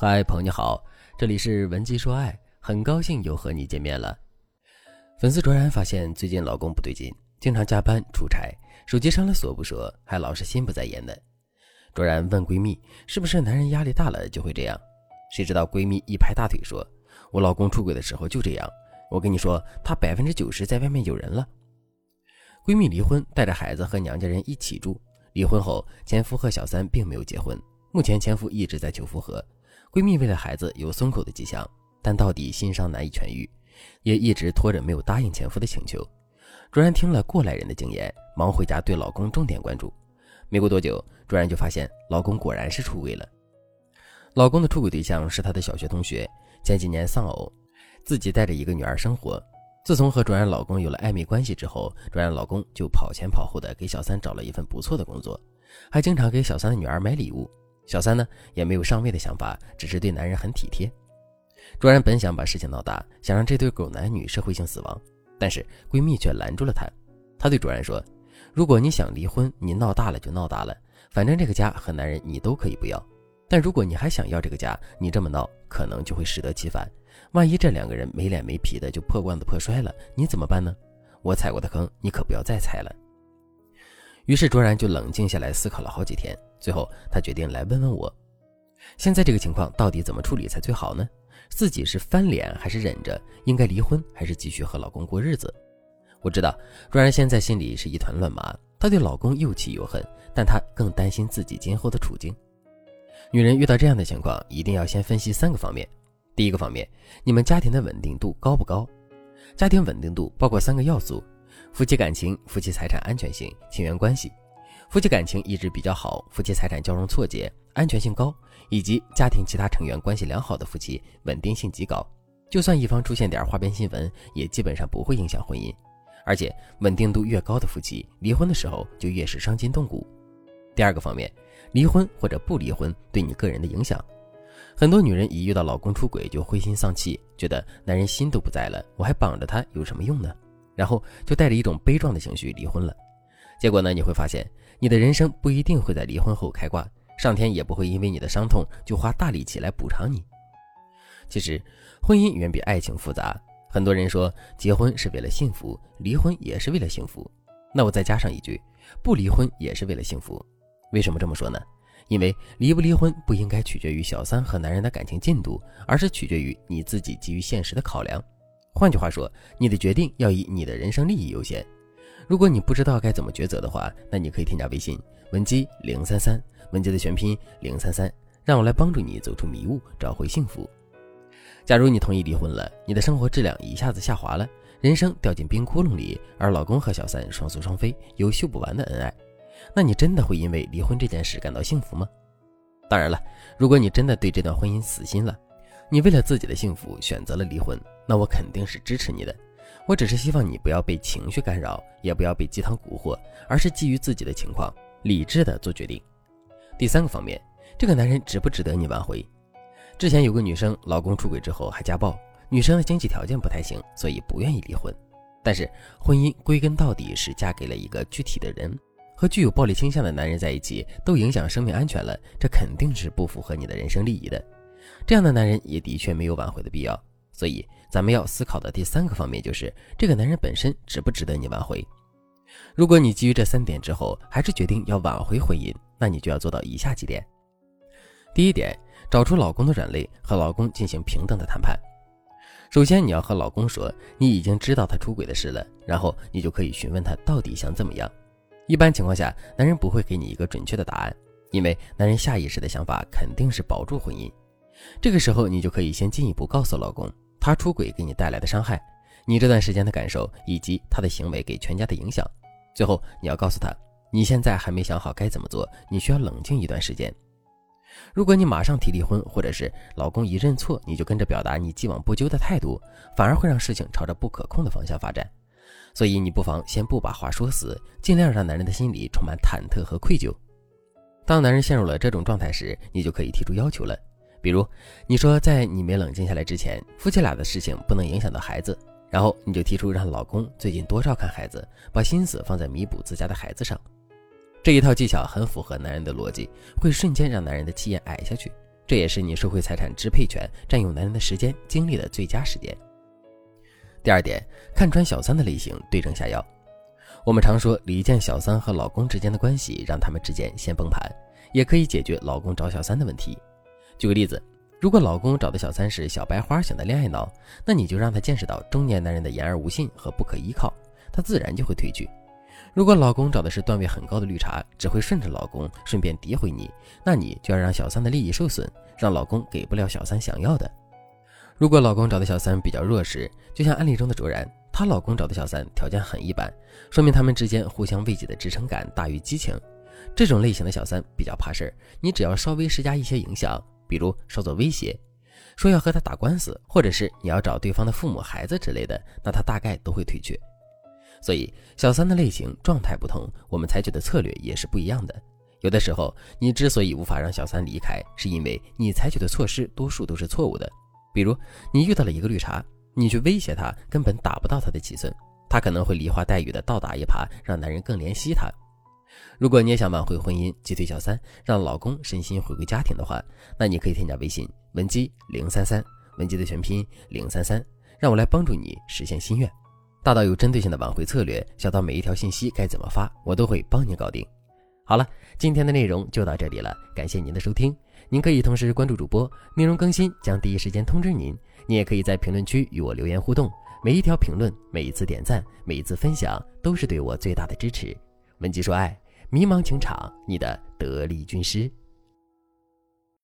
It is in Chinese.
嗨，朋友你好，这里是文姬说爱，很高兴又和你见面了。粉丝卓然发现最近老公不对劲，经常加班出差，手机上了锁不说，还老是心不在焉的。卓然问闺蜜，是不是男人压力大了就会这样？谁知道闺蜜一拍大腿说：“我老公出轨的时候就这样，我跟你说，他百分之九十在外面有人了。”闺蜜离婚，带着孩子和娘家人一起住。离婚后，前夫和小三并没有结婚，目前前夫一直在求复合。闺蜜为了孩子有松口的迹象，但到底心伤难以痊愈，也一直拖着没有答应前夫的请求。卓然听了过来人的经验，忙回家对老公重点关注。没过多久，卓然就发现老公果然是出轨了。老公的出轨对象是他的小学同学，前几年丧偶，自己带着一个女儿生活。自从和卓然老公有了暧昧关系之后，卓然老公就跑前跑后的给小三找了一份不错的工作，还经常给小三的女儿买礼物。小三呢也没有上位的想法，只是对男人很体贴。卓然本想把事情闹大，想让这对狗男女社会性死亡，但是闺蜜却拦住了她。她对卓然说：“如果你想离婚，你闹大了就闹大了，反正这个家和男人你都可以不要。但如果你还想要这个家，你这么闹可能就会适得其反。万一这两个人没脸没皮的就破罐子破摔了，你怎么办呢？我踩过的坑，你可不要再踩了。”于是卓然就冷静下来思考了好几天。最后，她决定来问问我，现在这个情况到底怎么处理才最好呢？自己是翻脸还是忍着？应该离婚还是继续和老公过日子？我知道卓然现在心里是一团乱麻，她对老公又气又恨，但她更担心自己今后的处境。女人遇到这样的情况，一定要先分析三个方面。第一个方面，你们家庭的稳定度高不高？家庭稳定度包括三个要素：夫妻感情、夫妻财产安全性、亲缘关系。夫妻感情一直比较好，夫妻财产交融错节，安全性高，以及家庭其他成员关系良好的夫妻，稳定性极高。就算一方出现点花边新闻，也基本上不会影响婚姻。而且稳定度越高的夫妻，离婚的时候就越是伤筋动骨。第二个方面，离婚或者不离婚对你个人的影响。很多女人一遇到老公出轨就灰心丧气，觉得男人心都不在了，我还绑着他有什么用呢？然后就带着一种悲壮的情绪离婚了。结果呢，你会发现。你的人生不一定会在离婚后开挂，上天也不会因为你的伤痛就花大力气来补偿你。其实，婚姻远比爱情复杂。很多人说结婚是为了幸福，离婚也是为了幸福。那我再加上一句，不离婚也是为了幸福。为什么这么说呢？因为离不离婚不应该取决于小三和男人的感情进度，而是取决于你自己基于现实的考量。换句话说，你的决定要以你的人生利益优先。如果你不知道该怎么抉择的话，那你可以添加微信文姬零三三，文姬的全拼零三三，让我来帮助你走出迷雾，找回幸福。假如你同意离婚了，你的生活质量一下子下滑了，人生掉进冰窟窿里，而老公和小三双宿双飞，有秀不完的恩爱，那你真的会因为离婚这件事感到幸福吗？当然了，如果你真的对这段婚姻死心了，你为了自己的幸福选择了离婚，那我肯定是支持你的。我只是希望你不要被情绪干扰，也不要被鸡汤蛊惑，而是基于自己的情况，理智的做决定。第三个方面，这个男人值不值得你挽回？之前有个女生，老公出轨之后还家暴，女生的经济条件不太行，所以不愿意离婚。但是婚姻归根到底是嫁给了一个具体的人，和具有暴力倾向的男人在一起，都影响生命安全了，这肯定是不符合你的人生利益的。这样的男人也的确没有挽回的必要。所以，咱们要思考的第三个方面就是，这个男人本身值不值得你挽回。如果你基于这三点之后，还是决定要挽回婚姻，那你就要做到以下几点。第一点，找出老公的软肋，和老公进行平等的谈判。首先，你要和老公说你已经知道他出轨的事了，然后你就可以询问他到底想怎么样。一般情况下，男人不会给你一个准确的答案，因为男人下意识的想法肯定是保住婚姻。这个时候，你就可以先进一步告诉老公。他出轨给你带来的伤害，你这段时间的感受，以及他的行为给全家的影响。最后，你要告诉他，你现在还没想好该怎么做，你需要冷静一段时间。如果你马上提离婚，或者是老公一认错你就跟着表达你既往不咎的态度，反而会让事情朝着不可控的方向发展。所以，你不妨先不把话说死，尽量让男人的心里充满忐忑和愧疚。当男人陷入了这种状态时，你就可以提出要求了。比如，你说在你没冷静下来之前，夫妻俩的事情不能影响到孩子，然后你就提出让老公最近多照看孩子，把心思放在弥补自家的孩子上。这一套技巧很符合男人的逻辑，会瞬间让男人的气焰矮下去。这也是你收回财产支配权、占用男人的时间精力的最佳时间。第二点，看穿小三的类型，对症下药。我们常说离间小三和老公之间的关系，让他们之间先崩盘，也可以解决老公找小三的问题。举个例子，如果老公找的小三是小白花型的恋爱脑，那你就让他见识到中年男人的言而无信和不可依靠，他自然就会退去。如果老公找的是段位很高的绿茶，只会顺着老公，顺便诋毁你，那你就要让小三的利益受损，让老公给不了小三想要的。如果老公找的小三比较弱势，就像案例中的卓然，她老公找的小三条件很一般，说明他们之间互相慰藉的支撑感大于激情。这种类型的小三比较怕事儿，你只要稍微施加一些影响，比如稍作威胁，说要和他打官司，或者是你要找对方的父母、孩子之类的，那他大概都会退却。所以，小三的类型状态不同，我们采取的策略也是不一样的。有的时候，你之所以无法让小三离开，是因为你采取的措施多数都是错误的。比如，你遇到了一个绿茶，你去威胁他，根本打不到他的七寸，他可能会梨花带雨的倒打一耙，让男人更怜惜他。如果你也想挽回婚姻，击退小三，让老公身心回归家庭的话，那你可以添加微信文姬零三三，文姬的全拼零三三，让我来帮助你实现心愿。大到有针对性的挽回策略，小到每一条信息该怎么发，我都会帮你搞定。好了，今天的内容就到这里了，感谢您的收听。您可以同时关注主播，内容更新将第一时间通知您。您也可以在评论区与我留言互动，每一条评论、每一次点赞、每一次分享，都是对我最大的支持。文姬说爱，迷茫情场，你的得力军师。